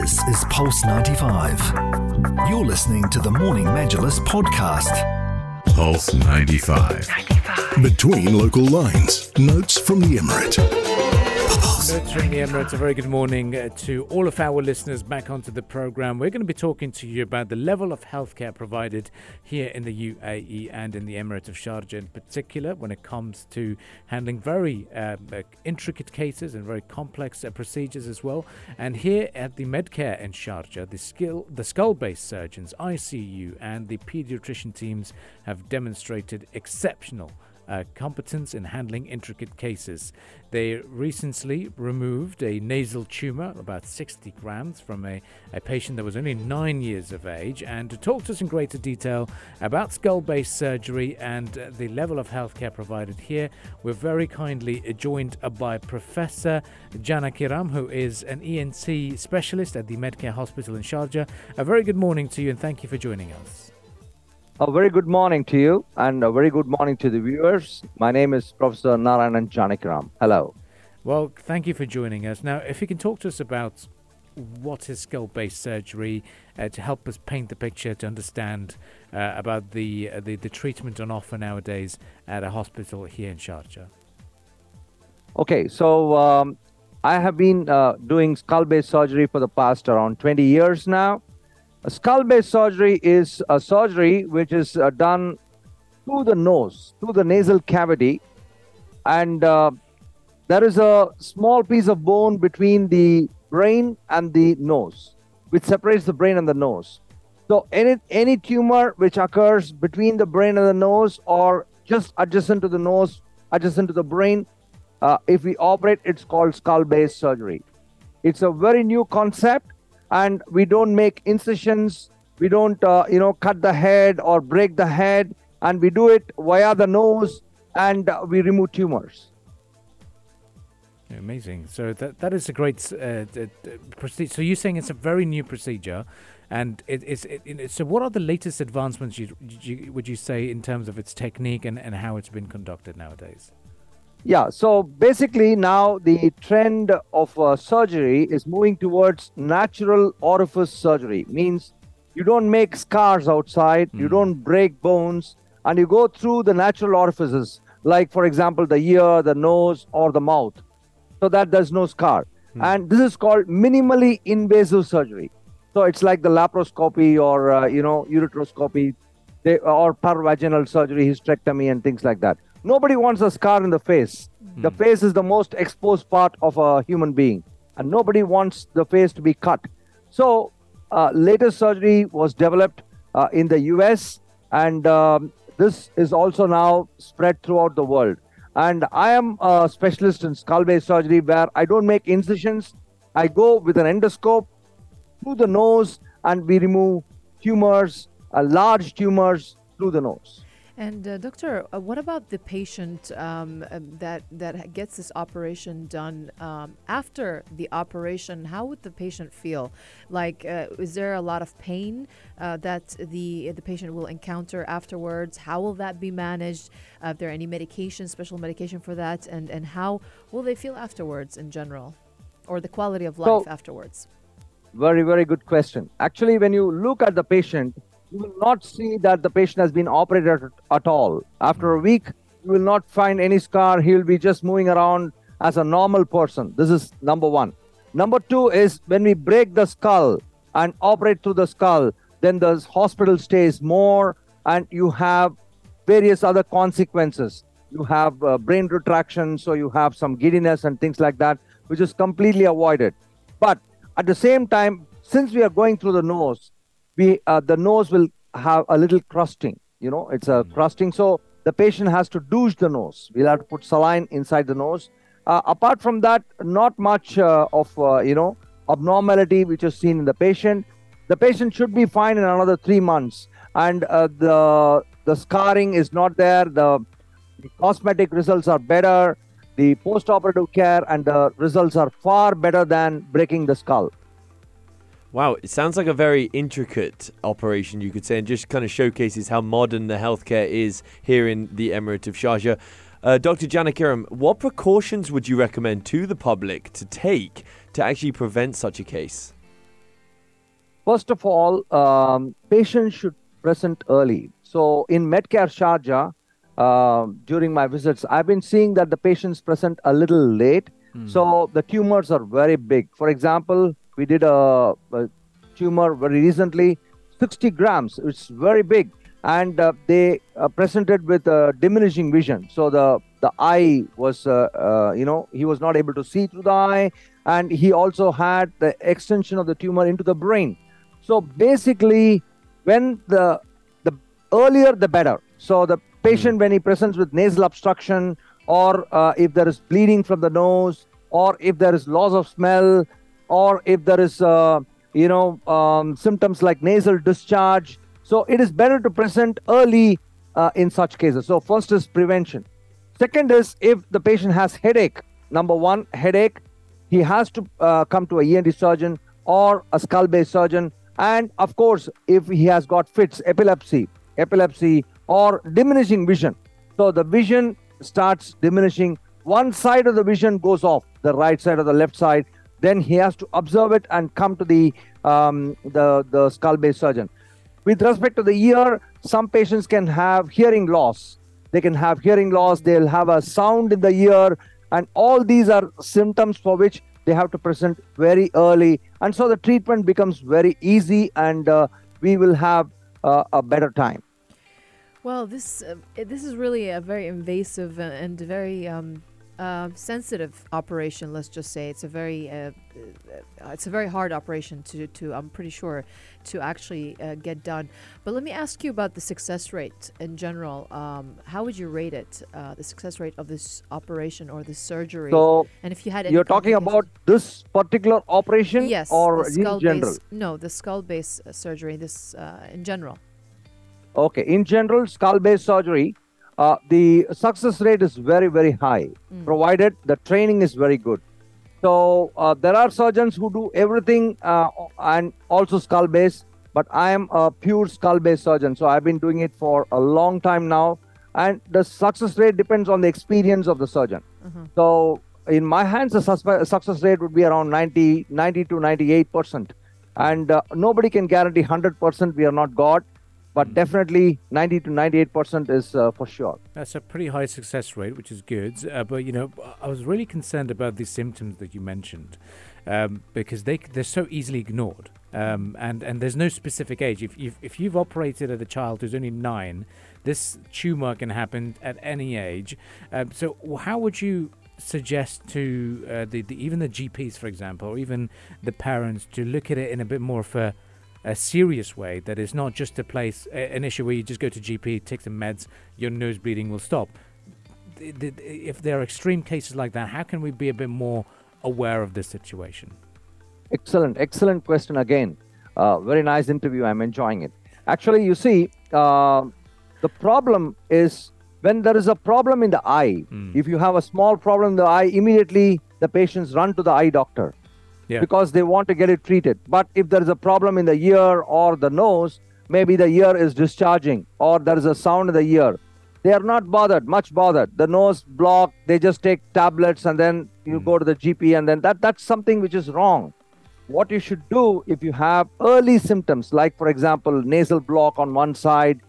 This is Pulse 95. You're listening to the Morning Majlis podcast. Pulse 95. 95. Between local lines. Notes from the Emirate. From the Emirates. A very good morning uh, to all of our listeners back onto the program. We're going to be talking to you about the level of healthcare provided here in the UAE and in the Emirate of Sharjah in particular when it comes to handling very uh, intricate cases and very complex uh, procedures as well. And here at the Medcare in Sharjah, the skill, the skull-base surgeons, ICU, and the pediatrician teams have demonstrated exceptional uh, competence in handling intricate cases. They recently removed a nasal tumor, about 60 grams, from a, a patient that was only nine years of age. And to talk to us in greater detail about skull base surgery and uh, the level of healthcare provided here, we're very kindly joined by Professor Janakiram, who is an ENT specialist at the Medcare Hospital in Sharjah. A very good morning to you and thank you for joining us. A very good morning to you and a very good morning to the viewers. My name is Professor Narayanan Janakiram. Hello. Well, thank you for joining us. Now, if you can talk to us about what is skull base surgery uh, to help us paint the picture to understand uh, about the, uh, the, the treatment on offer nowadays at a hospital here in Sharjah. Okay, so um, I have been uh, doing skull base surgery for the past around 20 years now. A skull base surgery is a surgery which is uh, done through the nose, through the nasal cavity, and uh, there is a small piece of bone between the brain and the nose, which separates the brain and the nose. So any any tumor which occurs between the brain and the nose, or just adjacent to the nose, adjacent to the brain, uh, if we operate, it's called skull-base surgery. It's a very new concept and we don't make incisions. We don't uh, you know cut the head or break the head. And we do it via the nose and we remove tumors. Amazing. So that that is a great uh, procedure so you're saying it's a very new procedure and it, it's it, it, so what are the latest advancements you, you, would you say in terms of its technique and, and how it's been conducted nowadays yeah, so basically now the trend of uh, surgery is moving towards natural orifice surgery. Means you don't make scars outside, mm. you hmm. don't break bones, and you go through the natural orifices, like for example the ear, the nose, or the mouth, so that there's no scar. Mm. And this is called minimally invasive surgery. So it's like the laparoscopy or uh, you know ureteroscopy, they, or paravaginal surgery, hysterectomy, and things like that. Nobody wants a scar in the face. The hmm. face is the most exposed part of a human being, and nobody wants the face to be cut. So, uh, latest surgery was developed uh, in the US, and um, this is also now spread throughout the world. And I am a specialist in skull base surgery where I don't make incisions. I go with an endoscope through the nose, and we remove tumors, uh, large tumors through the nose. And uh, doctor, uh, what about the patient um, um, that that gets this operation done um, after the operation? How would the patient feel? Like, uh, is there a lot of pain uh, that the the patient will encounter afterwards? How will that be managed? Uh, are there any medication, special medication for that? And and how will they feel afterwards in general, or the quality of life so, afterwards? Very very good question. Actually, when you look at the patient you will not see that the patient has been operated at all. After a week, you will not find any scar. He will be just moving around as a normal person. This is number one. Number two is when we break the skull and operate through the skull, then the hospital stays more and you have various other consequences. You have uh, brain retraction, so you have some giddiness and things like that, which is completely avoided. But at the same time, since we are going through the nose, we uh, the nose will have a little crusting you know it's a mm-hmm. crusting. So the patient has to douche the nose. We'll have to put saline inside the nose. Uh, apart from that not much uh, of uh, you know abnormality which is seen in the patient. The patient should be fine in another three months. And uh, the the scarring is not there. The, the cosmetic results are better. The post-operative care and the results are far better than breaking the skull Wow, it sounds like a very intricate operation, you could say, and just kind of showcases how modern the healthcare is here in the Emirate of Sharjah. Uh, Dr. Janakiram, what precautions would you recommend to the public to take to actually prevent such a case? First of all, um, patients should present early. So in Medcare Sharjah, uh, during my visits, I've been seeing that the patients present a little late. So the tumors are very big. For example, we did a, a tumor very recently, 60 grams. It's very big, and uh, they uh, presented with uh, diminishing vision. So the the eye was, uh, uh, you know, he was not able to see through the eye, and he also had the extension of the tumor into the brain. So basically, when the the earlier the better. So the patient when he presents with nasal obstruction or uh, if there is bleeding from the nose or if there is loss of smell or if there is uh, you know um, symptoms like nasal discharge. So it is better to present early uh, in such cases. So first is prevention. Second is if the patient has headache. Number one headache. He has to uh, come to a ENT surgeon or a skull base surgeon. And of course if he has got fits epilepsy epilepsy or diminishing vision. So the vision starts diminishing. One side of the vision goes off. The right side or the left side then he has to observe it and come to the um, the the skull base surgeon. With respect to the ear some patients can have hearing loss. They can have hearing loss they'll have a sound in the ear and all these are symptoms for which they have to present very early. And so the treatment becomes very easy and uh, we will have uh, a better time. Well, this uh, this is really a very invasive and very um, uh, sensitive operation. Let's just say it's a very uh, uh, it's a very hard operation to to I'm pretty sure to actually uh, get done. But let me ask you about the success rate in general. Um, how would you rate it? Uh, the success rate of this operation or this surgery? so and if you had you're talking about this particular operation yes, or in general base. No, the skull base uh, surgery. This uh, in general. Okay, in general, skull base surgery, uh, the success rate is very, very high, provided the training is very good. So, uh, there are surgeons who do everything uh, and also skull base, but I am a pure skull base surgeon. So, I've been doing it for a long time now, and the success rate depends on the experience of the surgeon. So, in my hands, the suspe- success rate would be around 90, 90 to 98 percent, and uh, nobody can guarantee 100 percent. We are not God but definitely 90 to 98 percent is uh, for sure That's a pretty high success rate, which is good. Uh, but you know, I was really concerned about these symptoms that you mentioned um, because they they're so easily ignored, um, and and there's no specific age. If if if you've operated at a child who's only nine, this tumor can happen at any age. Um, so how would you suggest to uh, the, the even the GPs, for example, or even the parents to look at it in a bit more of a a serious way that is not just a place an issue where you just go to GP, take some meds, your nose bleeding will stop. If there are extreme cases like that, how can we be a bit more aware of this situation? excellent excellent question again. Uh, very nice interview. I'm enjoying it. Actually you see uh, the problem is when there is a problem in the eye if you have a small problem in the eye immediately the patients run to the eye doctor Yeah. because they want to get it treated. But if there is a problem in the ear or the nose maybe the ear is discharging or there is a sound in the ear. They are not bothered much bothered. The nose blocked they just take tablets and then you go to the gp and then that that's something which is wrong. What you should do if you have early symptoms like for example nasal block on one side.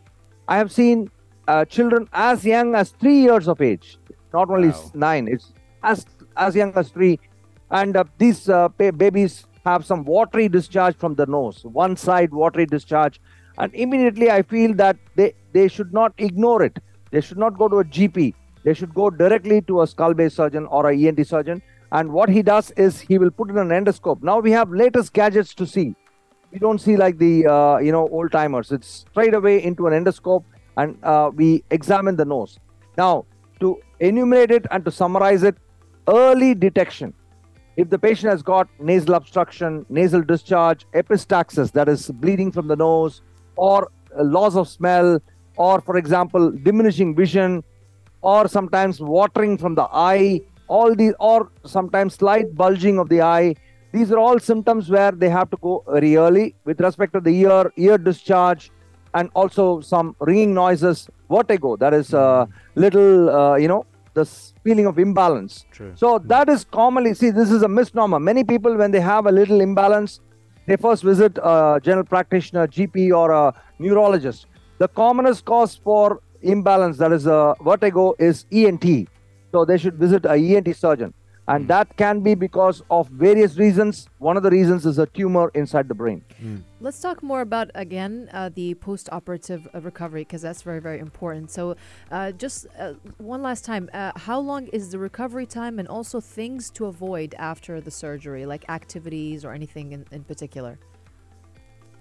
I have seen uh, children as young as 3 years of age not only Wow. 9 it's as as young as 3 and uh, these uh, ba- babies have some watery discharge from the nose one side watery discharge. And immediately i feel that they they should not ignore it. They should not go to a gp they should go directly to a skull base surgeon or a ent surgeon. And what he does is he will put in an endoscope. Now we have latest gadgets to see. We don't see like the uh, you know old timers. It's straight away into an endoscope and uh, we examine the nose. Now to enumerate it and to summarize it early detection if the patient has got nasal obstruction nasal discharge epistaxis that is bleeding from the nose or uh, loss of smell or for example diminishing vision or sometimes watering from the eye all these or sometimes slight bulging of the eye these are all symptoms where they have to go very early with respect to the ear ear discharge and also some ringing noises vertigo that is a little uh, you know the feeling of imbalance True. so that is commonly see this is a misnomer many people when they have a little imbalance they first visit a general practitioner, GP, or a neurologist. The commonest cause for imbalance, that is a vertigo, is ENT. So they should visit a ENT surgeon. And mm. that can be because of various reasons. One of the reasons is a tumor inside the brain. Mm. Let's talk more about, again, uh, the post operative uh, recovery, because that's very, very important. So, uh, just uh, one last time uh, how long is the recovery time and also things to avoid after the surgery, like activities or anything in, in particular?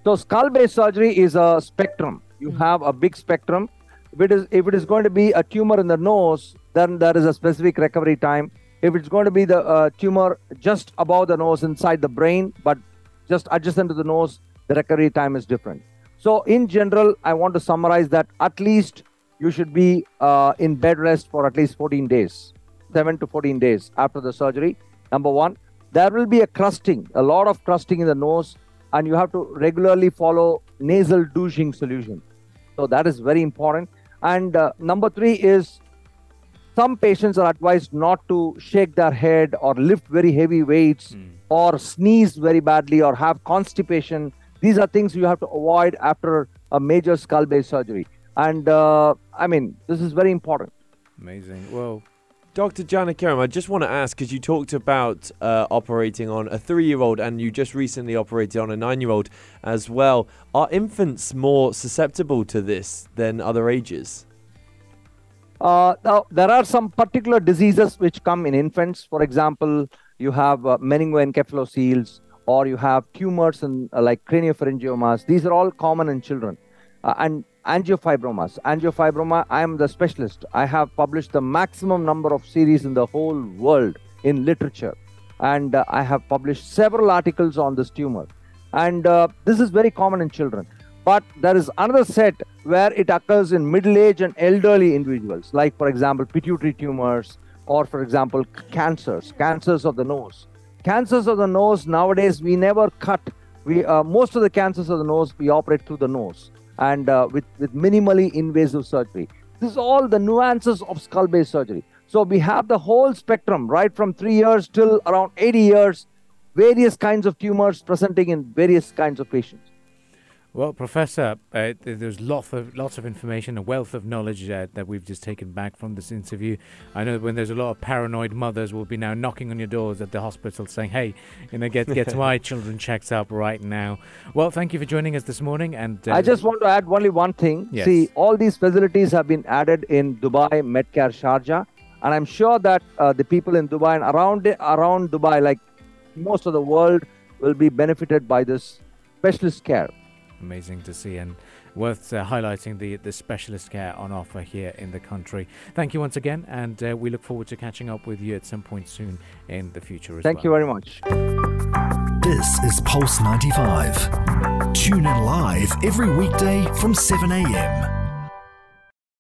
So, skull base surgery is a spectrum. You mm. have a big spectrum. If it, is, if it is going to be a tumor in the nose, then there is a specific recovery time if it's going to be the uh, tumor just above the nose inside the brain, but just adjacent to the nose, the recovery time is different. So, in general, I want to summarize that at least you should be uh, in bed rest for at least 14 days, 7 to 14 days after the surgery. Number one, there will be a crusting, a lot of crusting in the nose, and you have to regularly follow nasal douching solution. So, that is very important. And uh, number three is some patients are advised not to shake their head or lift very heavy weights mm. or sneeze very badly or have constipation. These are things you have to avoid after a major skull base surgery. And uh, I mean, this is very important. Amazing. Well, Dr. Janakiram, I just want to ask because you talked about uh, operating on a three year old and you just recently operated on a nine year old as well. Are infants more susceptible to this than other ages? Uh, now, there are some particular diseases which come in infants. For example, you have uh, meningoencephalocele, or you have tumors in, uh, like craniopharyngiomas. These are all common in children. Uh, and angiofibromas. Angiofibroma, I am the specialist. I have published the maximum number of series in the whole world in literature. And uh, I have published several articles on this tumor. And uh, this is very common in children. But there is another set where it occurs in middle age and elderly individuals, like, for example, pituitary tumors or, for example, cancers, cancers of the nose. Cancers of the nose, nowadays, we never cut. We uh, Most of the cancers of the nose, we operate through the nose and uh, with, with minimally invasive surgery. This is all the nuances of skull base surgery. So we have the whole spectrum, right from three years till around 80 years, various kinds of tumors presenting in various kinds of patients. Well, Professor, uh, there's lots of lots of information, a wealth of knowledge uh, that we've just taken back from this interview. I know when there's a lot of paranoid mothers will be now knocking on your doors at the hospital saying, "Hey, you know, get get my children checked up right now." Well, thank you for joining us this morning. And uh, I just want to add only one thing. Yes. See, all these facilities have been added in Dubai, Medcare Sharjah, and I'm sure that uh, the people in Dubai and around around Dubai, like most of the world, will be benefited by this specialist care amazing to see and worth uh, highlighting the, the specialist care on offer here in the country. Thank you once again, and uh, we look forward to catching up with you at some point soon in the future as Thank well. you very much. This is Pulse 95. Tune in live every weekday from 7 a.m.